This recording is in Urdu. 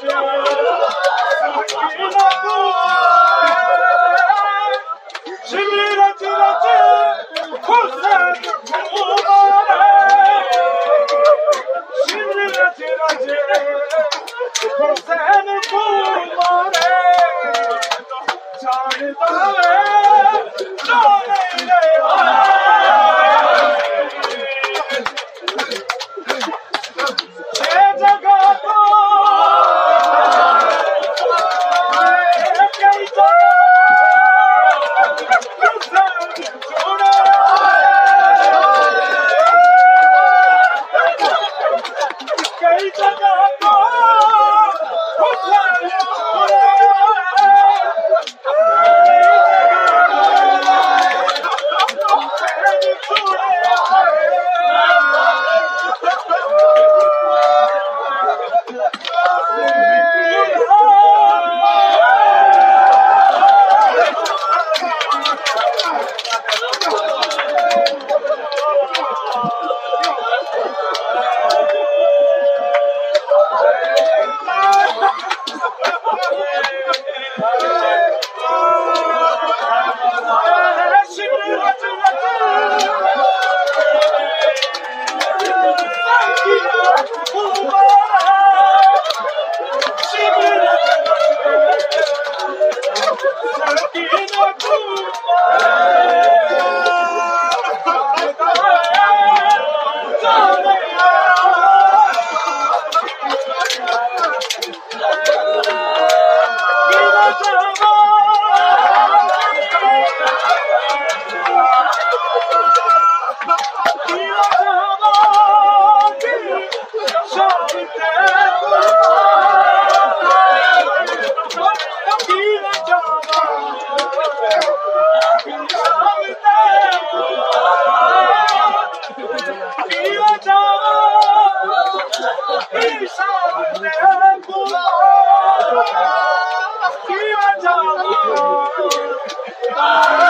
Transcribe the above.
دلی ر Oh, come on. کی